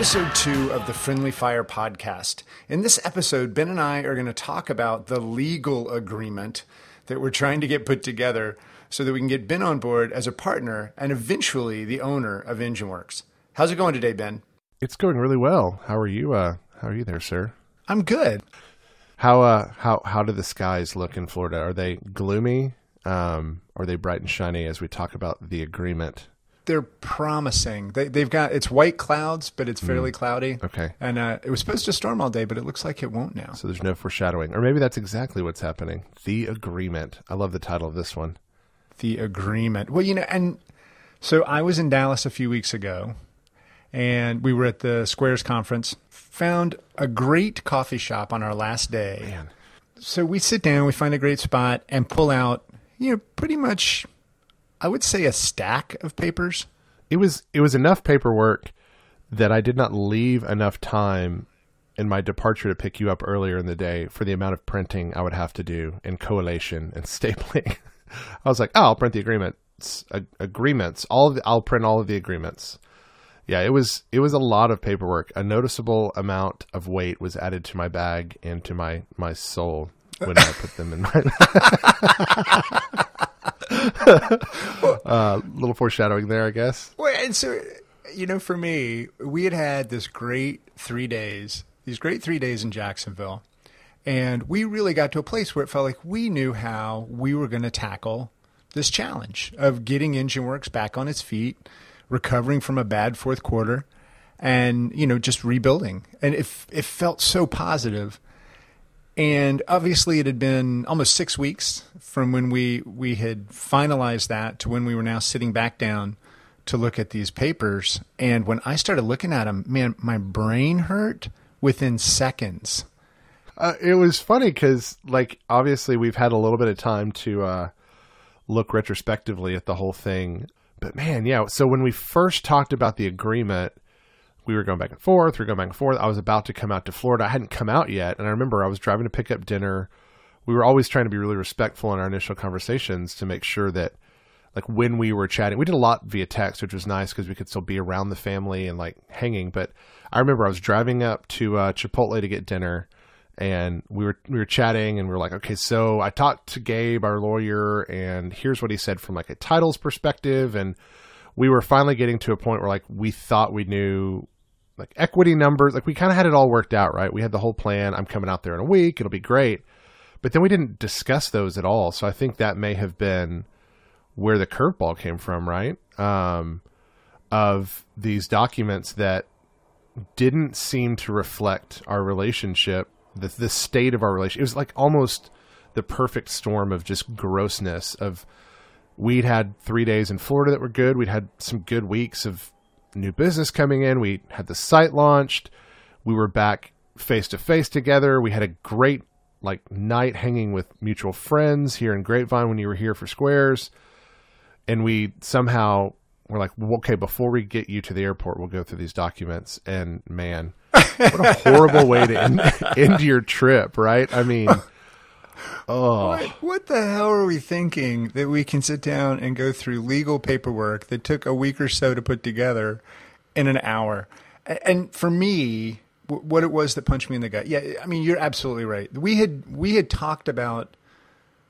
episode two of the Friendly Fire podcast. In this episode, Ben and I are going to talk about the legal agreement that we're trying to get put together so that we can get Ben on board as a partner and eventually the owner of EngineWorks. How's it going today, Ben? It's going really well. How are you? Uh, how are you there, sir? I'm good. How uh, how how do the skies look in Florida? Are they gloomy? Um, are they bright and shiny as we talk about the agreement? They're promising. They, they've got it's white clouds, but it's fairly cloudy. Okay. And uh, it was supposed to storm all day, but it looks like it won't now. So there's no foreshadowing, or maybe that's exactly what's happening. The agreement. I love the title of this one. the agreement. Well, you know, and so I was in Dallas a few weeks ago, and we were at the Squares conference. Found a great coffee shop on our last day. Man, So we sit down, we find a great spot, and pull out, you know, pretty much, I would say, a stack of papers. it was it was enough paperwork that I did not leave enough time in my departure to pick you up earlier in the day for the amount of printing I would have to do and collation and stapling. I was like, oh, I'll print the agreements, ag- agreements, all of the, I'll print all of the agreements. Yeah, it was it was a lot of paperwork. A noticeable amount of weight was added to my bag and to my my soul when I put them in my. uh, little foreshadowing there, I guess. Well, and so, you know, for me, we had had this great three days, these great three days in Jacksonville. And we really got to a place where it felt like we knew how we were going to tackle this challenge of getting EngineWorks back on its feet, recovering from a bad fourth quarter, and, you know, just rebuilding. And it, it felt so positive. And obviously, it had been almost six weeks from when we, we had finalized that to when we were now sitting back down to look at these papers. And when I started looking at them, man, my brain hurt within seconds. Uh, it was funny because, like, obviously we've had a little bit of time to uh, look retrospectively at the whole thing. But man, yeah. So when we first talked about the agreement, we were going back and forth. We were going back and forth. I was about to come out to Florida. I hadn't come out yet, and I remember I was driving to pick up dinner. We were always trying to be really respectful in our initial conversations to make sure that, like, when we were chatting, we did a lot via text, which was nice because we could still be around the family and like hanging. But I remember I was driving up to uh, Chipotle to get dinner and we were we were chatting and we were like okay so i talked to gabe our lawyer and here's what he said from like a titles perspective and we were finally getting to a point where like we thought we knew like equity numbers like we kind of had it all worked out right we had the whole plan i'm coming out there in a week it'll be great but then we didn't discuss those at all so i think that may have been where the curveball came from right um of these documents that didn't seem to reflect our relationship the the state of our relationship. It was like almost the perfect storm of just grossness. Of we'd had three days in Florida that were good. We'd had some good weeks of new business coming in. We had the site launched. We were back face to face together. We had a great like night hanging with mutual friends here in Grapevine when you were here for Squares, and we somehow were like, okay, before we get you to the airport, we'll go through these documents. And man, what a horrible way to end, end your trip, right? I mean, oh, What, what the hell are we thinking that we can sit down and go through legal paperwork that took a week or so to put together in an hour? And for me, what it was that punched me in the gut. Yeah, I mean, you're absolutely right. We had we had talked about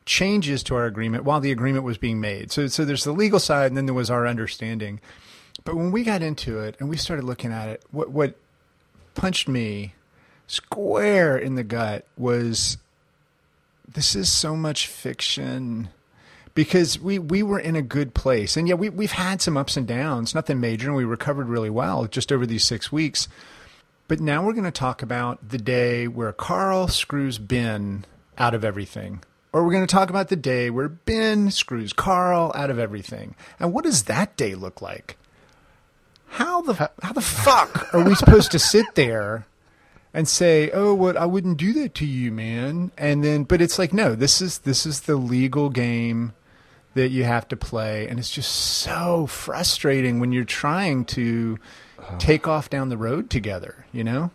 changes to our agreement while the agreement was being made. So so there's the legal side and then there was our understanding. But when we got into it and we started looking at it, what what punched me square in the gut was this is so much fiction because we, we were in a good place. And yeah, we, we've had some ups and downs, nothing major, and we recovered really well just over these six weeks. But now we're going to talk about the day where Carl screws Ben out of everything. Or we're going to talk about the day where Ben screws Carl out of everything. And what does that day look like? How the how the fuck are we supposed to sit there and say, "Oh, what I wouldn't do that to you, man." And then but it's like, "No, this is this is the legal game that you have to play." And it's just so frustrating when you're trying to take off down the road together, you know?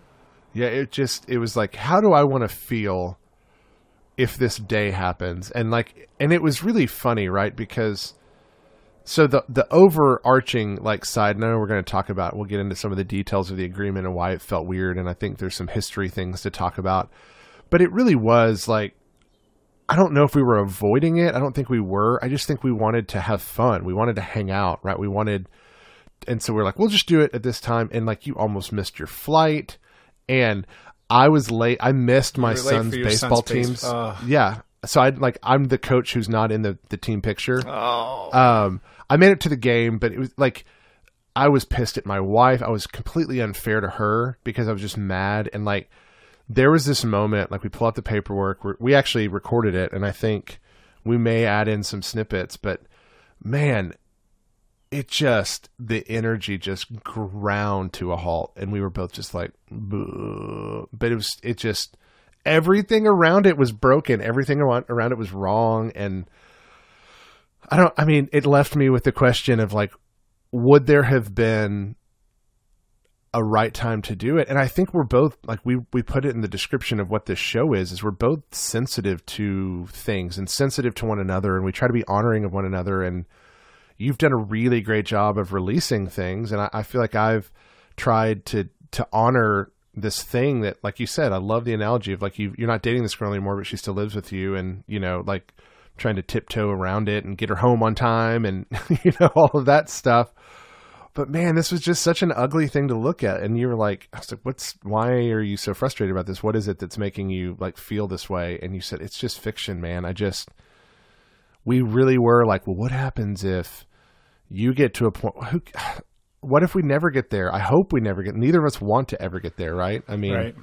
yeah. It just it was like, how do I want to feel if this day happens? And like, and it was really funny, right? Because so the the overarching like side note we're going to talk about we'll get into some of the details of the agreement and why it felt weird and i think there's some history things to talk about. But it really was like i don't know if we were avoiding it. I don't think we were. I just think we wanted to have fun. We wanted to hang out right? We wanted and so we're like we'll just do it at this time and like you almost missed your flight. And i was late. I missed my son's baseball son's base- teams. Ugh. yeah so i like i'm the coach who's not in the the team picture Oh, um, I made it to the game, but it was like I was pissed at my wife. I was completely unfair to her because I was just mad. And like there was this moment, like we pull out the paperwork. we we actually recorded it, and I think we may add in some snippets. But man, it just the energy just ground to a halt, and we were both just like, "Buh." but it was it just everything around it was broken. Everything around it was wrong, and I don't. I mean, it left me with the question of like, would there have been a right time to do it? And I think we're both like we we put it in the description of what this show is. Is we're both sensitive to things and sensitive to one another, and we try to be honoring of one another. And you've done a really great job of releasing things, and I, I feel like I've tried to to honor this thing that like you said i love the analogy of like you you're not dating this girl anymore but she still lives with you and you know like trying to tiptoe around it and get her home on time and you know all of that stuff. But man this was just such an ugly thing to look at. And you were like i was like what's why are you so frustrated about this? What is it that's making you like feel this way? And you said it's just fiction man. I just we really were like well what happens if you get to a point who what if we never get there i hope we never get neither of us want to ever get there right i mean right.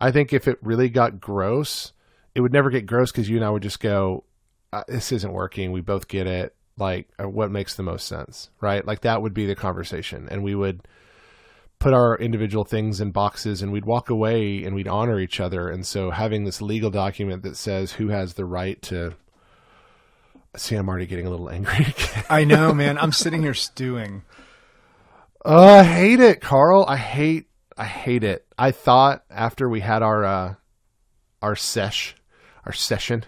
I think if it really got gross, it would never get gross because you and I would just go, uh, "This isn't working." We both get it. Like, uh, what makes the most sense, right? Like that would be the conversation, and we would put our individual things in boxes, and we'd walk away, and we'd honor each other. And so, having this legal document that says who has the right to see, I'm already getting a little angry. I know, man. I'm sitting here stewing. Oh, I hate it, Carl. I hate I hate it. I thought after we had our uh our sesh our session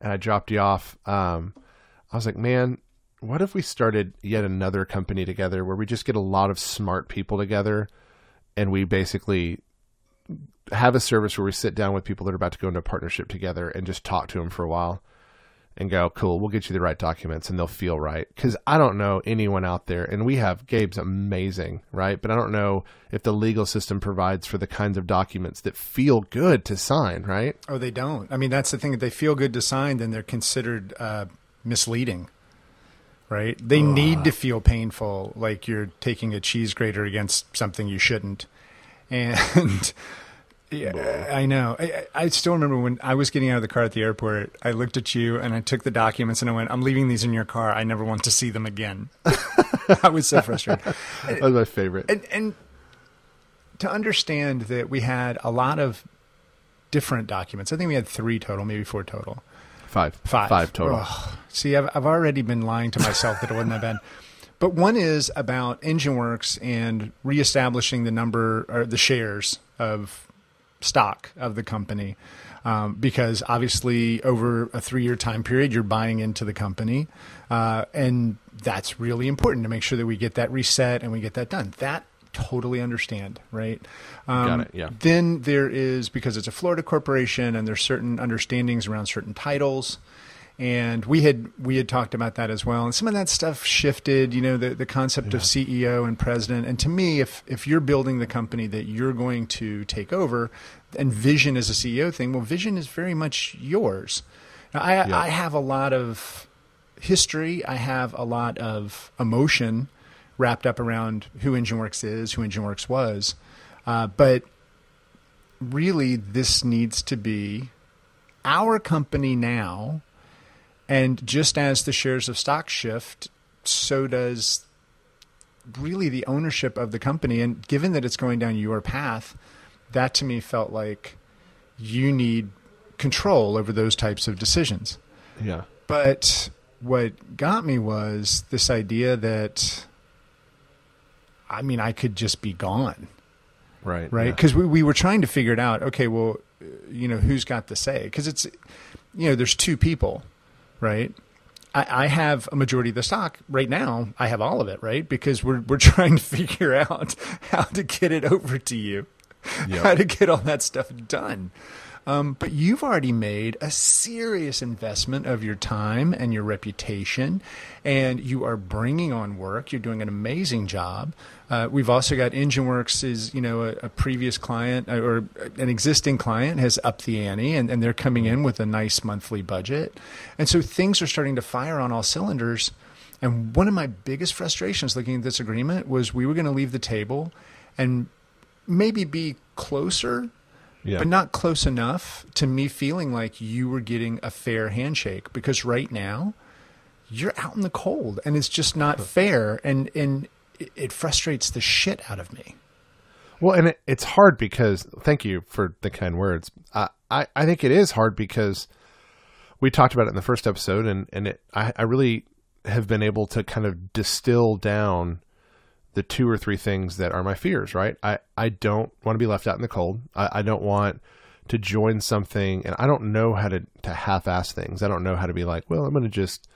and I dropped you off, um, I was like, man, what if we started yet another company together where we just get a lot of smart people together and we basically have a service where we sit down with people that are about to go into a partnership together and just talk to them for a while and go, cool, we'll get you the right documents and they'll feel right. Because I don't know anyone out there, and we have Gabe's amazing, right? But I don't know if the legal system provides for the kinds of documents that feel good to sign, right? Oh, they don't. I mean, that's the thing. If they feel good to sign, then they're considered uh, misleading, right? They need to feel painful, like you're taking a cheese grater against something you shouldn't. And yeah, I know. I, I still remember when I was getting out of the car at the airport, I looked at you and I took the documents and I went, I'm leaving these in your car. I never want to see them again. I was so frustrated. That was my favorite. and and to understand that we had a lot of different documents. I think we had three total, maybe four total. Five. Five. Five total. See, I've, I've already been lying to myself that it wasn't that bad. But one is about EngineWorks and reestablishing the number or the shares of stock of the company. Um, because obviously, over a three year time period, you're buying into the company. Uh, and that's really important to make sure that we get that reset and we get that done. That totally understand, right? Um, Got it, yeah. Then there is because it's a Florida corporation and there's certain understandings around certain titles. And we had we had talked about that as well, and some of that stuff shifted. You know, the the concept of CEO and president. And to me, if if you're building the company that you're going to take over, and vision is a CEO thing, well, vision is very much yours. Now, I Yeah. I have a lot of history. I have a lot of emotion wrapped up around who EngineWorks is, who EngineWorks was. Uh, but really, this needs to be our company now. And just as the shares of stock shift, so does really the ownership of the company. And given that it's going down your path, that to me felt like you need control over those types of decisions. Yeah. But what got me was this idea that, I mean, I could just be gone, Right. right? yeah. Because we, we were trying to figure it out. Okay, well, you know, who's got the say? Because it's, you know, there's two people, right? I, I have a majority of the stock right now. I have all of it, right? Because we're we're trying to figure out how to get it over to you, Yep. how to get all that stuff done. Um, but you've already made a serious investment of your time and your reputation, and you are bringing on work. You're doing an amazing job. Uh, we've also got EngineWorks is you know a, a previous client uh, or an existing client has upped the ante, and, and they're coming in with a nice monthly budget, and so things are starting to fire on all cylinders. And one of my biggest frustrations looking at this agreement was we were going to leave the table and maybe be closer Yeah. but not close enough to me feeling like you were getting a fair handshake because right now you're out in the cold and it's just not fair and and it- frustrates the shit out of me. Well, and it, it's hard because thank you for the kind words. I, I, I think it is hard because we talked about it in the first episode, and and it, I, I really have been able to kind of distill down the two or three things that are my fears. Right, I I don't want to be left out in the cold. I, I don't want to join something, and I don't know how to to half-ass things. I don't know how to be like, well, I'm going to just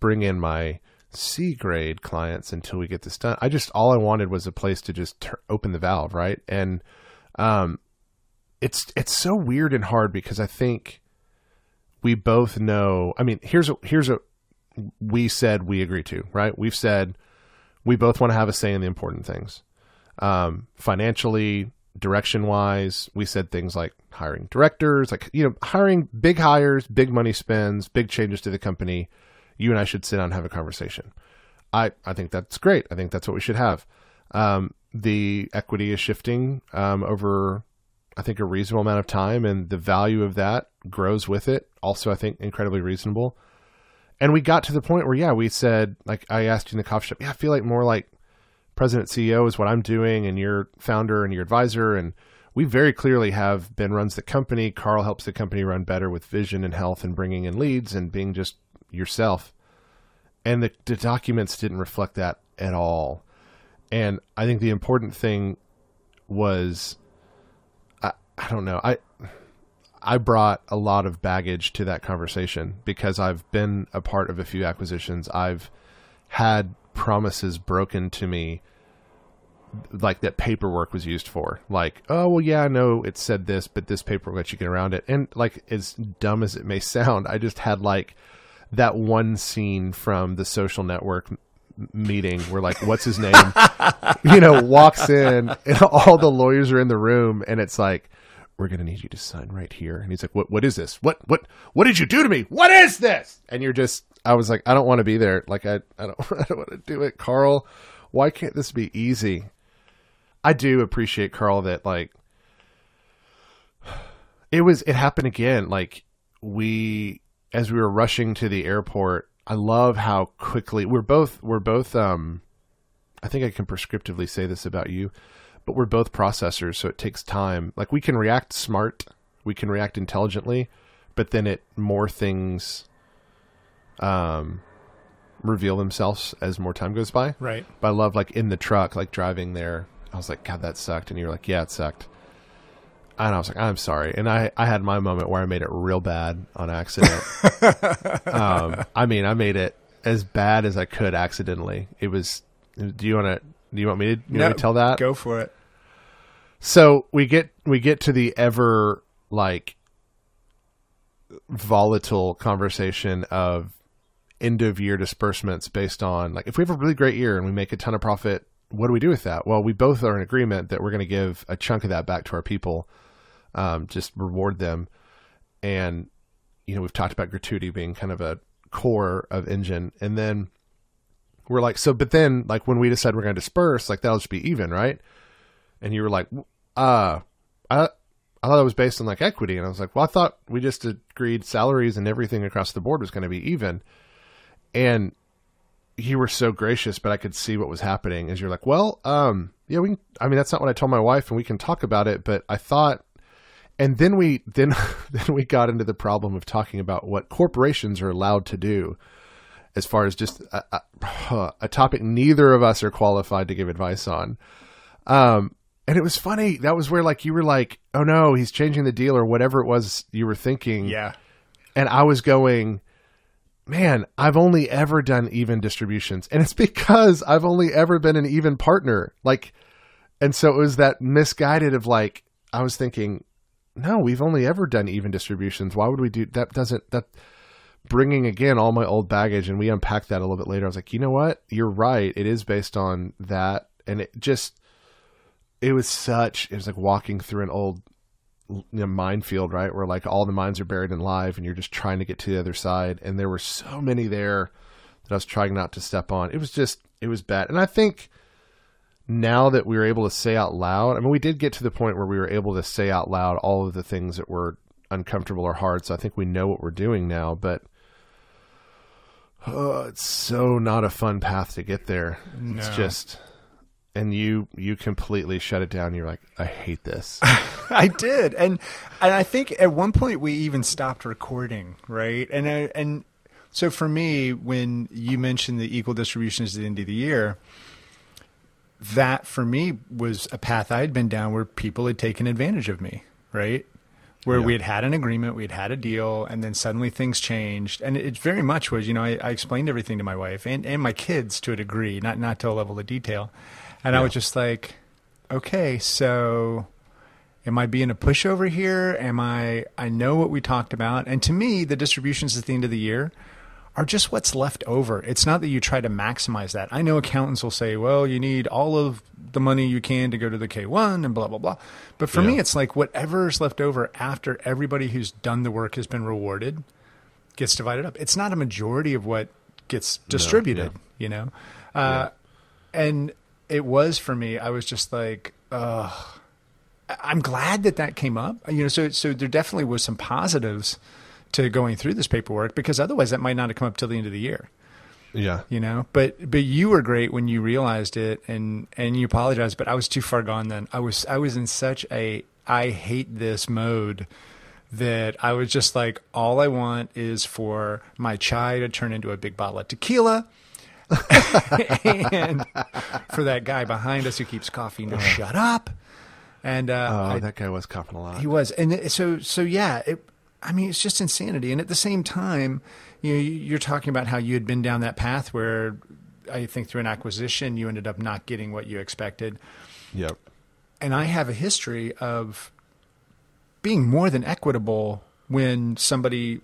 bring in my C grade clients until we get this done. I just all I wanted was a place to just tur open the valve, right? And um, it's it's so weird and hard because I think we both know. I mean, here's a here's a we said we agree to, right? We've said we both want to have a say in the important things, um, financially, direction wise. We said things like hiring directors, like you know, hiring big hires, big money spends, big changes to the company you and I should sit down and have a conversation. I, I think that's great. I think that's what we should have. Um, the equity is shifting um, over, I think, a reasonable amount of time, and the value of that grows with it. Also, I think incredibly reasonable. And we got to the point where, yeah, we said, like I asked you in the coffee shop, yeah, I feel like more like president CEO is what I'm doing, and you're founder and your advisor, and we very clearly have Ben runs the company. Carl helps the company run better with vision and health and bringing in leads and being just yourself. And the, the documents didn't reflect that at all. And I think the important thing was, I, I don't know, I I brought a lot of baggage to that conversation because I've been a part of a few acquisitions. I've had promises broken to me like that paperwork was used for. Like, oh well yeah, I know it said this, but this paperwork lets you get around it. And like as dumb as it may sound, I just had like that one scene from the social network meeting where like what's his name you know walks in and all the lawyers are in the room and it's like we're going to need you to sign right here. And he's like what what is this? What what what did you do to me? What is this? And you're just i was like i don't want to be there. Like i i don't, I don't want to do it. Carl why can't this be easy? I do appreciate carl that like it was it happened again. Like we as we were rushing to the airport i love how quickly we're both we're both um i think i can prescriptively say this about you but we're both processors so it takes time like we can react smart we can react intelligently but then it more things um reveal themselves as more time goes by Right. but I love like in the truck, like driving there. I was like, God, that sucked. And you were like, Yeah, it sucked. And I was like, I'm sorry. And I, I had my moment where I made it real bad on accident. um, I mean, I made it as bad as I could accidentally. It was. Do you want to? Do you want me to? You want me to tell that? Go for it. So we get we get to the ever like volatile conversation of end of year disbursements based on like if we have a really great year and we make a ton of profit, what do we do with that? Well, we both are in agreement that we're going to give a chunk of that back to our people, um, just reward them, and you know we've talked about gratuity being kind of a core of engine, and then we're like so, but then like when we decide we're going to disperse, like that'll just be even, right? And you were like, uh, I I thought it was based on like equity, and I was like, well, I thought we just agreed salaries and everything across the board was going to be even, and you were so gracious, but I could see what was happening. As you're like, well, um, yeah, we. Can, I mean, that's not what I told my wife, and we can talk about it. But I thought, and then we then then we got into the problem of talking about what corporations are allowed to do, as far as just a, a, a topic neither of us are qualified to give advice on. Um, and it was funny. That was where like you were like, oh no, he's changing the deal or whatever it was you were thinking. Yeah. And I was going, man, I've only ever done even distributions. And it's because I've only ever been an even partner. Like, and so it was that misguided of like, I was thinking, no, we've only ever done even distributions. Why would we do that? Doesn't that bringing again all my old baggage? And we unpacked that a little bit later. I was like, you know what? You're right. It is based on that. And it just, it was such, it was like walking through an old you know, minefield, right? Where like all the mines are buried in live and you're just trying to get to the other side. And there were so many there that I was trying not to step on. It was just, it was bad. And I think now that we were able to say out loud, I mean, we did get to the point where we were able to say out loud all of the things that were uncomfortable or hard. So I think we know what we're doing now, but oh, it's so not a fun path to get there. No. It's just, and you you completely shut it down. You're like, I hate this. I did, and and I think at one point we even stopped recording, right? And I, and so for me, when you mentioned the equal distributions at the end of the year, that for me was a path I had been down where people had taken advantage of me, right? Where Yeah. we had had an agreement, we had had a deal, and then suddenly things changed. And it very much was, you know, I, I explained everything to my wife and, and my kids to a degree, not not to a level of detail. And I was just like, okay, so am I being a pushover here? Am I I know what we talked about. And to me, the distributions at the end of the year are just what's left over. It's not that you try to maximize that. I know accountants will say, well, you need all of the money you can to go to the K1 and blah, blah, blah. But for me, it's like whatever's left over after everybody who's done the work has been rewarded gets divided up. It's not a majority of what gets distributed, you know? Uh, And it was for me, I was just like, I'm glad that that came up. You know, so so there definitely was some positives to going through this paperwork because otherwise that might not have come up till the end of the year. yeah. You know, but but you were great when you realized it and and you apologized. But I was too far gone then. I was I was in such a I hate this mode that I was just like, all I want is for my chai to turn into a big bottle of tequila. and for that guy behind us who keeps coughing to shut up. And uh, Oh, I, that guy was coughing a lot. he was, and so so yeah. It, I mean, it's just insanity. And at the same time, you know, you- you're talking about how you had been down that path where I think through an acquisition you ended up not getting what you expected. Yep. And I have a history of being more than equitable when somebody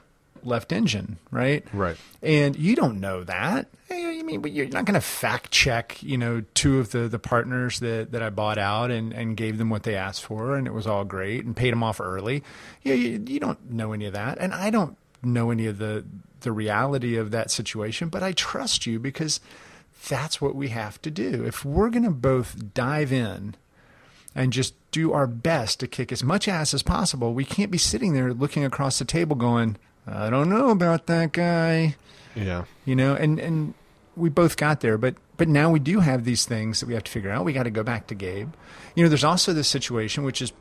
left engine, right? Right. And you don't know that. I mean, but you're not going to fact check, you know, two of the, the partners that, that I bought out and, and gave them what they asked for, and it was all great, and paid them off early. You, you, you don't know any of that, and I don't know any of the the reality of that situation. But I trust you because that's what we have to do. If we're going to both dive in and just do our best to kick as much ass as possible, we can't be sitting there looking across the table going, I don't know about that guy. Yeah. you know and and we both got there but but now we do have these things that we have to figure out. We got to go back to gabe. You know there's also this situation which is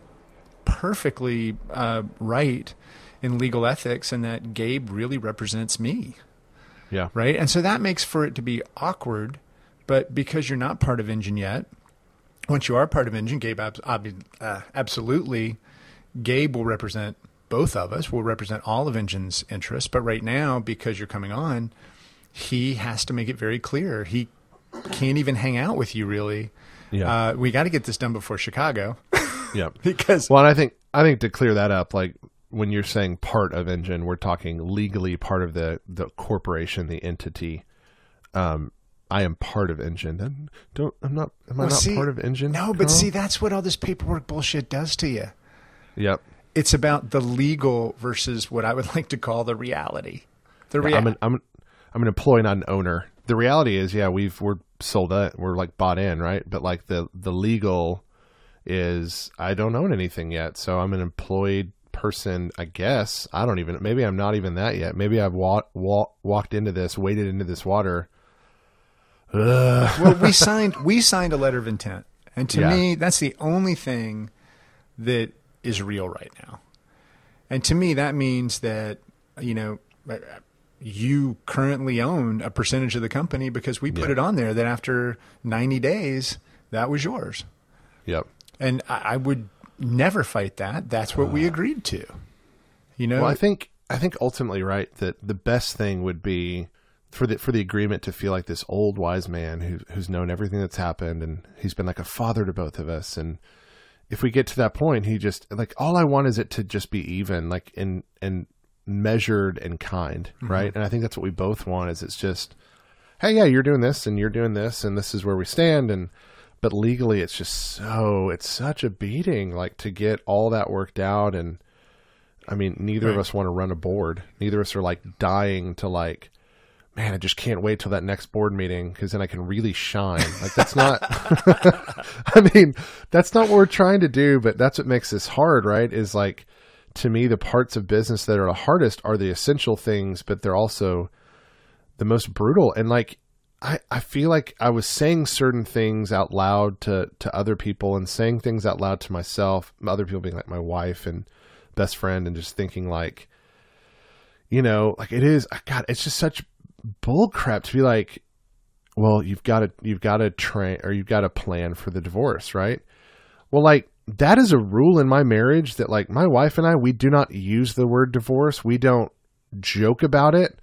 perfectly uh, right in legal ethics and that gabe really represents me. Yeah. right? And so that makes for it to be awkward but because you're not part of engine yet once you are part of engine gabe ab- ob- uh, absolutely gabe will represent both of us will represent all of engine's interests but right now because you're coming on he has to make it very clear he can't even hang out with you really Yeah. uh, we got to get this done before chicago Yep. because Well, and I think I think to clear that up, like when you're saying part of Engine, we're talking legally part of the the corporation, the entity. Um, I am part of Engine. Then don't I'm not am I Well, not see, part of Engine? no but Carl? see that's what all this paperwork bullshit does to you Yep. It's about the legal versus what I would like to call the reality. The Yeah, I'm an I'm I'm an employee, not an owner. The reality is, yeah, we've we're sold out, we're like bought in, right? But like the the legal is I don't own anything yet, so I'm an employed person, I guess. I don't even maybe I'm not even that yet. Maybe I've wa- wa- walked into this, waded into this water. Ugh. well, we signed we signed a letter of intent, and to Yeah. me, that's the only thing that is real right now. And to me, that means that you know uh, you currently own a percentage of the company because we put Yeah. it on there that after ninety days that was yours, Yep. and I, I would never fight that. That's what we uh. agreed to. You know, Well, I think I think ultimately, right, that the best thing would be for the for the agreement to feel like this old wise man who who's known everything that's happened and he's been like a father to both of us and if we get to that point he just like all I want is it to just be even like and and measured and kind mm-hmm. right and I think that's what we both want is it's just hey yeah you're doing this and you're doing this and this is where we stand and but legally it's just so it's such a beating like to get all that worked out and I mean neither right. of us want to run a board neither of us are like dying to like man, I just can't wait till that next board meeting because then I can really shine. Like that's not, I mean, that's not what we're trying to do, but that's what makes this hard, right? Is like, to me, the parts of business that are the hardest are the essential things, but they're also the most brutal. And like, I, I feel like I was saying certain things out loud to, to other people and saying things out loud to myself, other people being like my wife and best friend, and just thinking like, you know, like it is, God, it's just such bullcrap to be like, well, you've got to you've got to train or you've got to plan for the divorce, right? Well, like that is a rule in my marriage that like my wife and I we do not use the word divorce. We don't joke about it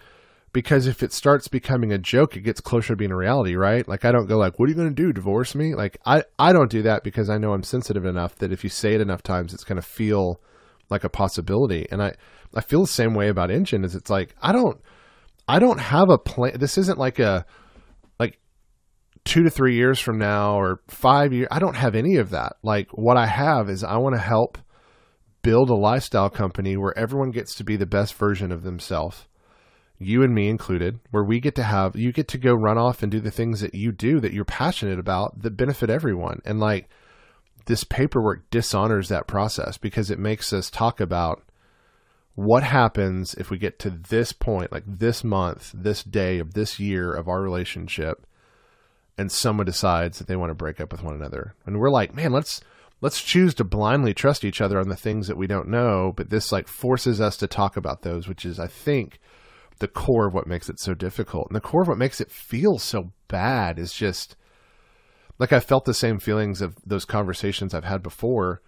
because if it starts becoming a joke, it gets closer to being a reality, right? Like I don't go like, "What are you going to do? Divorce me?" Like I I don't do that because I know I'm sensitive enough that if you say it enough times, it's going to feel like a possibility. And I I feel the same way about engine. Is it's like I don't I don't have a plan. This isn't like a like two to three years from now or five years. I don't have any of that. Like what I have is I want to help build a lifestyle company where everyone gets to be the best version of themselves you and me included, where we get to have you get to go run off and do the things that you do that you're passionate about that benefit everyone. And like this paperwork dishonors that process because it makes us talk about what happens if we get to this point, like this month, this day of this year of our relationship, and someone decides that they want to break up with one another, and we're like, man, let's let's choose to blindly trust each other on the things that we don't know, but this like forces us to talk about those, which is, I think, the core of what makes it so difficult, and the core of what makes it feel so bad is just like I felt the same feelings of those conversations I've had before,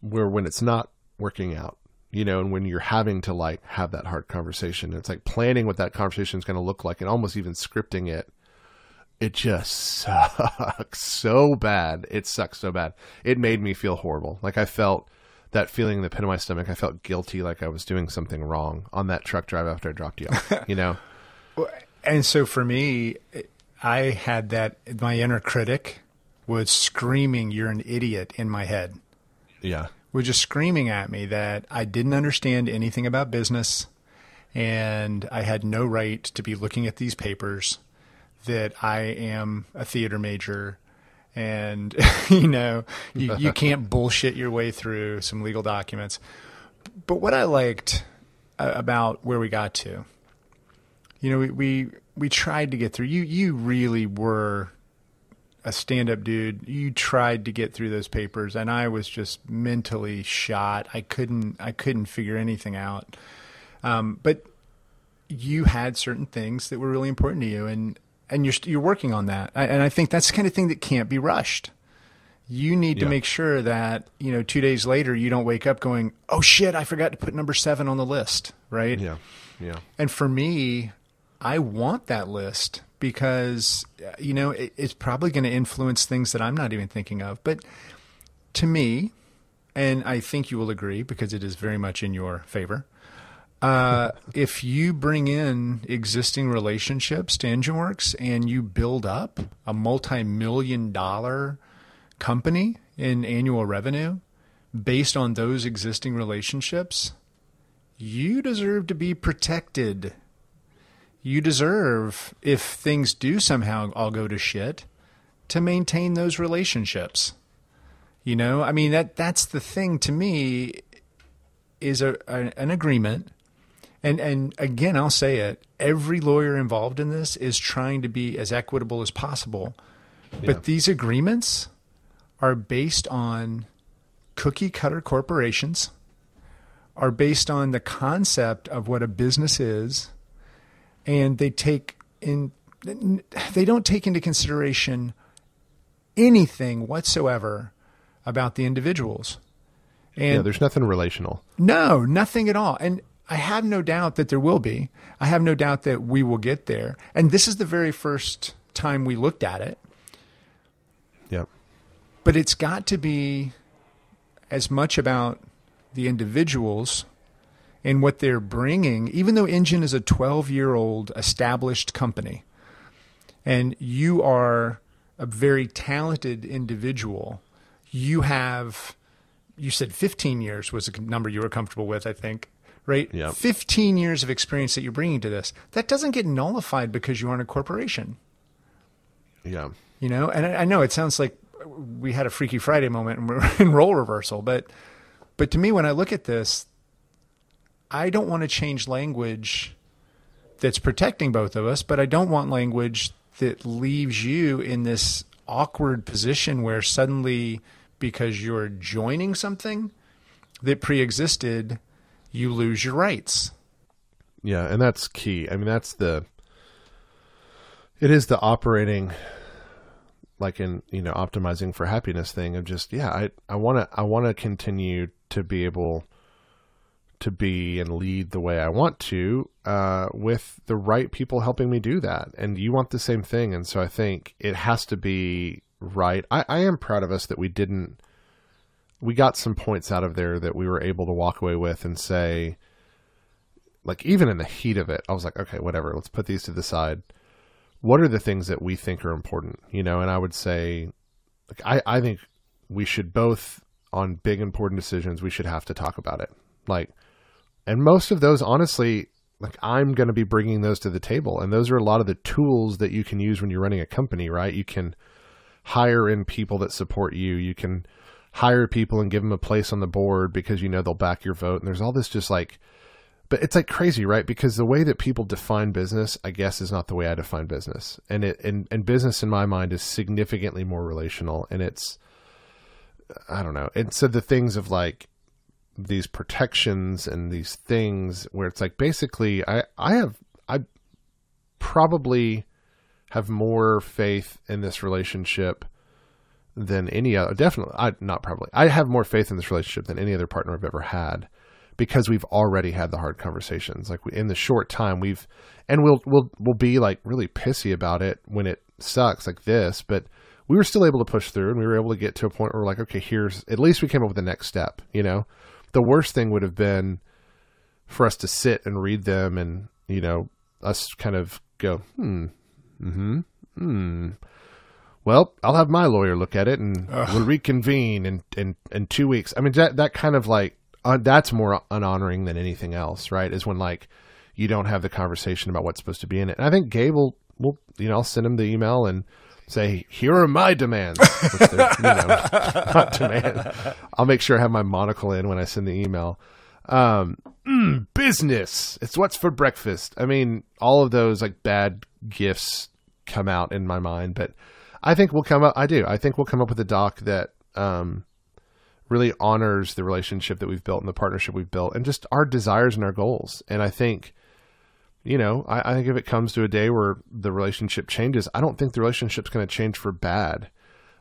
where when it's not working out you know, and when you're having to like have that hard conversation, it's like planning what that conversation is going to look like and almost even scripting it. It just sucks so bad. It sucks so bad. It made me feel horrible. Like I felt that feeling in the pit of my stomach. I felt guilty, like I was doing something wrong on that truck drive after I dropped you off. You know. and so for me, I had that. My inner critic was screaming, "You're an idiot!" in my head. Yeah was just screaming at me that I didn't understand anything about business and I had no right to be looking at these papers, that I am a theater major. And, you know, you, you can't bullshit your way through some legal documents. But what I liked uh, about where we got to, you know, we, we, we tried to get through. You, you really were a stand up dude. You tried to get through those papers and I was just mentally shot. I couldn't I couldn't figure anything out. Um, but you had certain things that were really important to you and and you're you're working on that. I, and I think that's the kind of thing that can't be rushed. You need yeah. to make sure that, you know, 2 days later you don't wake up going, "Oh shit, I forgot to put number 7 on the list," right? Yeah. Yeah. And for me, I want that list because you know it, it's probably going to influence things that I'm not even thinking of. But to me, and I think you will agree because it is very much in your favor. Uh, if you bring in existing relationships to EngineWorks and you build up a multi-million dollar company in annual revenue based on those existing relationships, you deserve to be protected you deserve, if things do somehow all go to shit, to maintain those relationships. You know, I mean that that's the thing to me is a, a, an agreement. And and again, I'll say it, every lawyer involved in this is trying to be as equitable as possible. Yeah. But these agreements are based on cookie cutter corporations, are based on the concept of what a business is and they take in they don't take into consideration anything whatsoever about the individuals. And yeah, there's nothing relational. No, nothing at all. And I have no doubt that there will be. I have no doubt that we will get there. And this is the very first time we looked at it. Yep. But it's got to be as much about the individuals and what they're bringing, even though Engine is a 12 year old established company and you are a very talented individual, you have, you said 15 years was a number you were comfortable with, I think right? Yep. 15 years of experience that you're bringing to this. That doesn't get nullified because you aren't a corporation. Yeah. You know, and I, I know it sounds like we had a Freaky Friday moment and we're in role reversal, but but to me, when I look at this, I don't want to change language that's protecting both of us, but I don't want language that leaves you in this awkward position where suddenly, because you're joining something that pre-existed, you lose your rights. Yeah, and that's key. I mean, that's the it is the operating like in, you know, optimizing for happiness thing of just yeah, I I want to I want to continue to be able to be and lead the way I want to uh, with the right people helping me do that. And you want the same thing. And so I think it has to be right. I, I am proud of us that we didn't we got some points out of there that we were able to walk away with and say, like, even in the heat of it, I was like, okay, whatever, let's put these to the side. What are the things that we think are important? You know, and I would say, like, I, I think we should both, on big important decisions, we should have to talk about it. Like, and most of those, honestly, like, I'm going to be bringing those to the table. And those are a lot of the tools that you can use when you're running a company, right? You can hire in people that support you. You can, hire people and give them a place on the board because you know they'll back your vote. And there's all this just like, but it's like crazy, right? Because the way that people define business, I guess, is not the way I define business. And it and, and business in my mind is significantly more relational. And it's, I don't know. And so the things of like these protections and these things where it's like basically, I I have I probably have more faith in this relationship than any other. Definitely, I not probably. I have more faith in this relationship than any other partner I've ever had because we've already had the hard conversations. Like in the short time we've, and we'll we'll we'll be like really pissy about it when it sucks like this, but we were still able to push through and we were able to get to a point where we're like, okay, here's at least we came up with the next step. You know, the worst thing would have been for us to sit and read them and you know us kind of go, hmm, mm-hmm, hmm well, I'll have my lawyer look at it and Ugh. we'll reconvene in, in, in two weeks. I mean, that, that kind of like, uh, that's more unhonoring than anything else, right? Is when like you don't have the conversation about what's supposed to be in it. And I think Gabe will, will you know, I'll send him the email and say, here are my demands. Which you know, not demand. I'll make sure I have my monocle in when I send the email. Um, mm, business. It's what's for breakfast. I mean, all of those like bad gifts come out in my mind, but I think we'll come up. I do. I think we'll come up with a doc that um, really honors the relationship that we've built and the partnership we've built, and just our desires and our goals. And I think, you know, I, I think if it comes to a day where the relationship changes, I don't think the relationship's going to change for bad.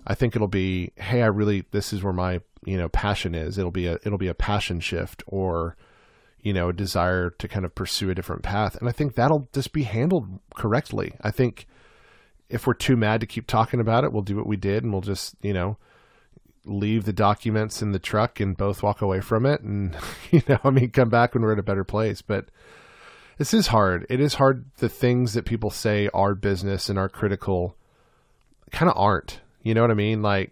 I think it'll be, hey, I really this is where my you know passion is. It'll be a it'll be a passion shift or you know a desire to kind of pursue a different path, and I think that'll just be handled correctly. I think if we're too mad to keep talking about it, we'll do what we did and we'll just, you know, leave the documents in the truck and both walk away from it and you know, I mean come back when we're in a better place. But this is hard. It is hard the things that people say are business and are critical kind of aren't. You know what I mean? Like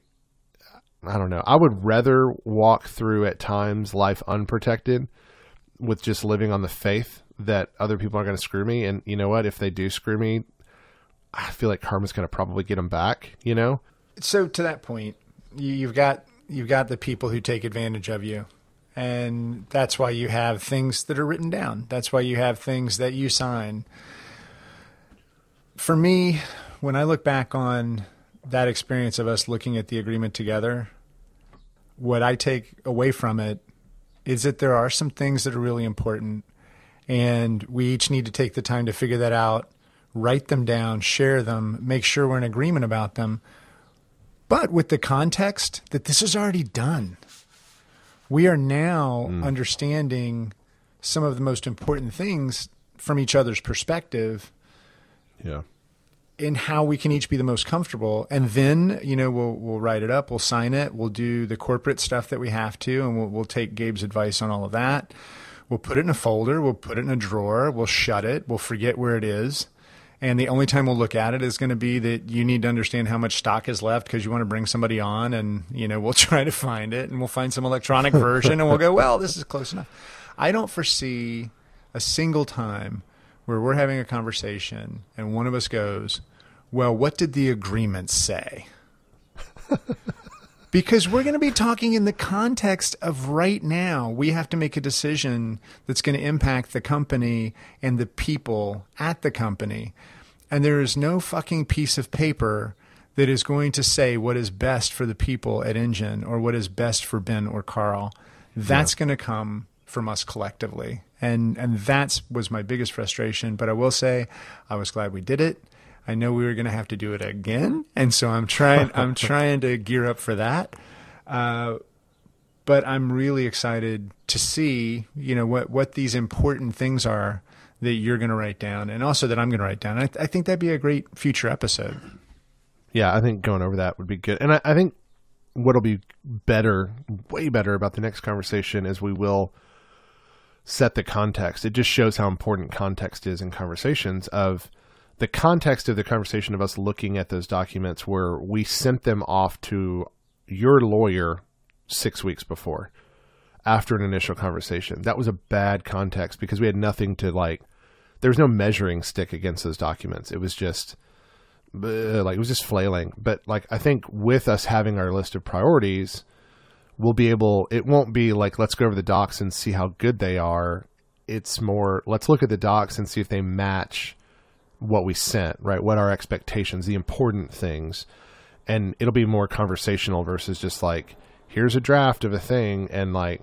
I don't know. I would rather walk through at times life unprotected with just living on the faith that other people are going to screw me and you know what if they do screw me I feel like karma's going to probably get them back, you know? So to that point, you've got you've got the people who take advantage of you. And that's why you have things that are written down. That's why you have things that you sign. For me, when I look back on that experience of us looking at the agreement together, what I take away from it is that there are some things that are really important and we each need to take the time to figure that out write them down, share them, make sure we're in agreement about them, but with the context that this is already done. We are now mm. understanding some of the most important things from each other's perspective Yeah. in how we can each be the most comfortable and then you know we'll we'll write it up we'll sign it we'll do the corporate stuff that we have to and we'll, we'll take gabe's advice on all of that we'll put it in a folder we'll put it in a drawer we'll shut it we'll forget where it is and the only time we'll look at it is going to be that you need to understand how much stock is left because you want to bring somebody on and you know we'll try to find it and we'll find some electronic version and we'll go well this is close enough. I don't foresee a single time where we're having a conversation and one of us goes well what did the agreement say because we're going to be talking in the context of right now. We have to make a decision that's going to impact the company and the people at the company. And there is no fucking piece of paper that is going to say what is best for the people at Engine or what is best for Ben or Carl. That's going to come from us collectively. And and that's was my biggest frustration, but I will say I was glad we did it. I know we were going to have to do it again, and so I'm trying. I'm trying to gear up for that. Uh, but I'm really excited to see, you know, what what these important things are that you're going to write down, and also that I'm going to write down. I, I think that'd be a great future episode. Yeah, I think going over that would be good. And I, I think what'll be better, way better about the next conversation is we will set the context. It just shows how important context is in conversations of the context of the conversation of us looking at those documents where we sent them off to your lawyer six weeks before after an initial conversation. That was a bad context because we had nothing to like, there was no measuring stick against those documents. It was just, bleh, like, it was just flailing. But like, I think with us having our list of priorities, we'll be able, it won't be like, let's go over the docs and see how good they are. It's more, let's look at the docs and see if they match what we sent, right? What our expectations, the important things. And it'll be more conversational versus just like, here's a draft of a thing. And like,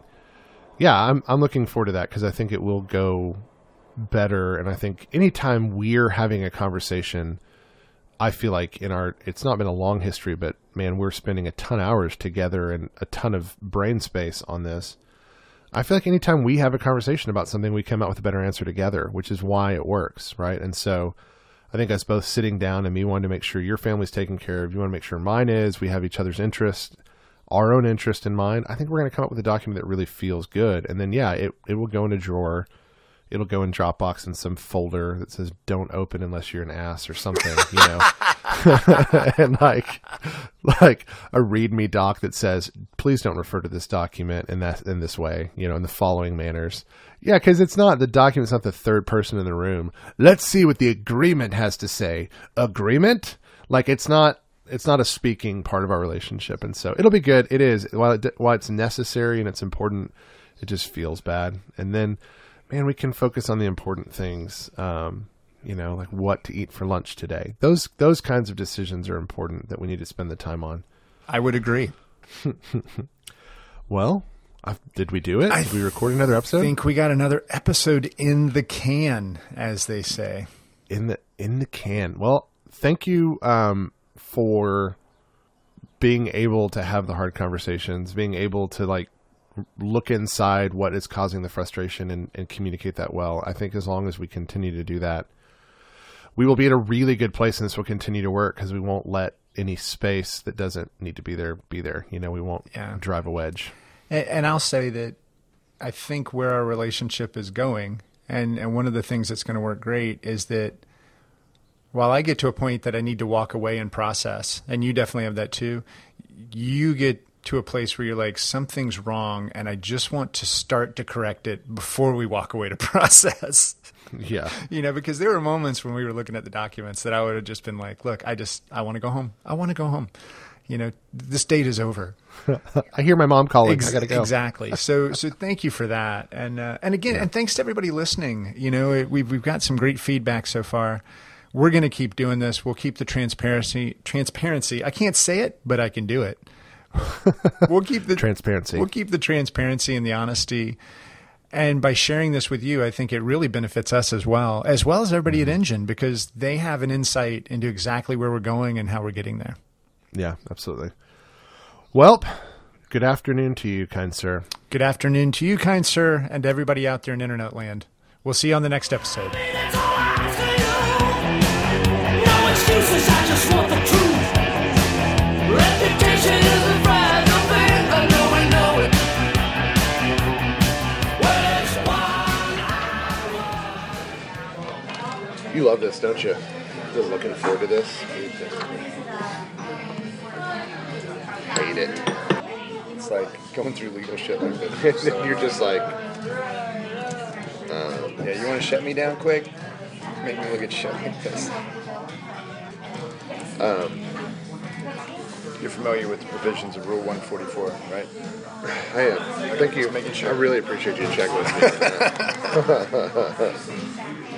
yeah, I'm, I'm looking forward to that because I think it will go better. And I think anytime we're having a conversation, I feel like in our, it's not been a long history, but man, we're spending a ton of hours together and a ton of brain space on this. I feel like anytime we have a conversation about something, we come out with a better answer together, which is why it works, right? And so I think us both sitting down and me wanting to make sure your family's taken care of, you want to make sure mine is, we have each other's interest, our own interest in mind. I think we're going to come up with a document that really feels good. And then, yeah, it, it will go in a drawer. It'll go in Dropbox in some folder that says "Don't open unless you're an ass" or something, you know, and like, like a README doc that says, "Please don't refer to this document in that in this way," you know, in the following manners. Yeah, because it's not the document's not the third person in the room. Let's see what the agreement has to say. Agreement? Like it's not it's not a speaking part of our relationship, and so it'll be good. It is while it, while it's necessary and it's important, it just feels bad. And then, man, we can focus on the important things. Um, you know, like what to eat for lunch today. Those those kinds of decisions are important that we need to spend the time on. I would agree. Well, uh, did we do it? I did we record another episode? I think we got another episode in the can, as they say. in the in the can. Well, thank you um, for being able to have the hard conversations, being able to like look inside what is causing the frustration and, and communicate that well. I think as long as we continue to do that, we will be at a really good place, and this will continue to work because we won't let any space that doesn't need to be there be there. You know, we won't Yeah. drive a wedge. And, and I'll say that I think where our relationship is going, and, and one of the things that's going to work great is that while I get to a point that I need to walk away and process, and you definitely have that too, you get to a place where you're like, something's wrong, and I just want to start to correct it before we walk away to process. Yeah, you know, because there were moments when we were looking at the documents that I would have just been like, look, I just, I want to go home. I want to go home. You know, this date is over. I hear my mom calling. Ex- I gotta go. Exactly. So, so thank you for that, and uh, and again, and thanks to everybody listening. You know, it, we've we've got some great feedback so far. We're going to keep doing this. We'll keep the transparency. Transparency. I can't say it, but I can do it. we'll keep the Transparency. We'll keep the transparency and the honesty. And by sharing this with you, I think it really benefits us as well, as well as everybody Mm-hmm. at Engine, because they have an insight into exactly where we're going and how we're getting there. Yeah, absolutely. Well, Good afternoon to you, kind sir. Good afternoon to you, kind sir, and everybody out there in internet land. We'll see you on the next episode. You love this, don't you? You're looking forward to this. Hate it. It's like going through legal shit like this. You're just like, Yeah, you want to shut me down quick? Make me look at shit like this. Um, you're familiar with the provisions of Rule 144, right? I am. Thank you. Making sure. I really appreciate you checking with me.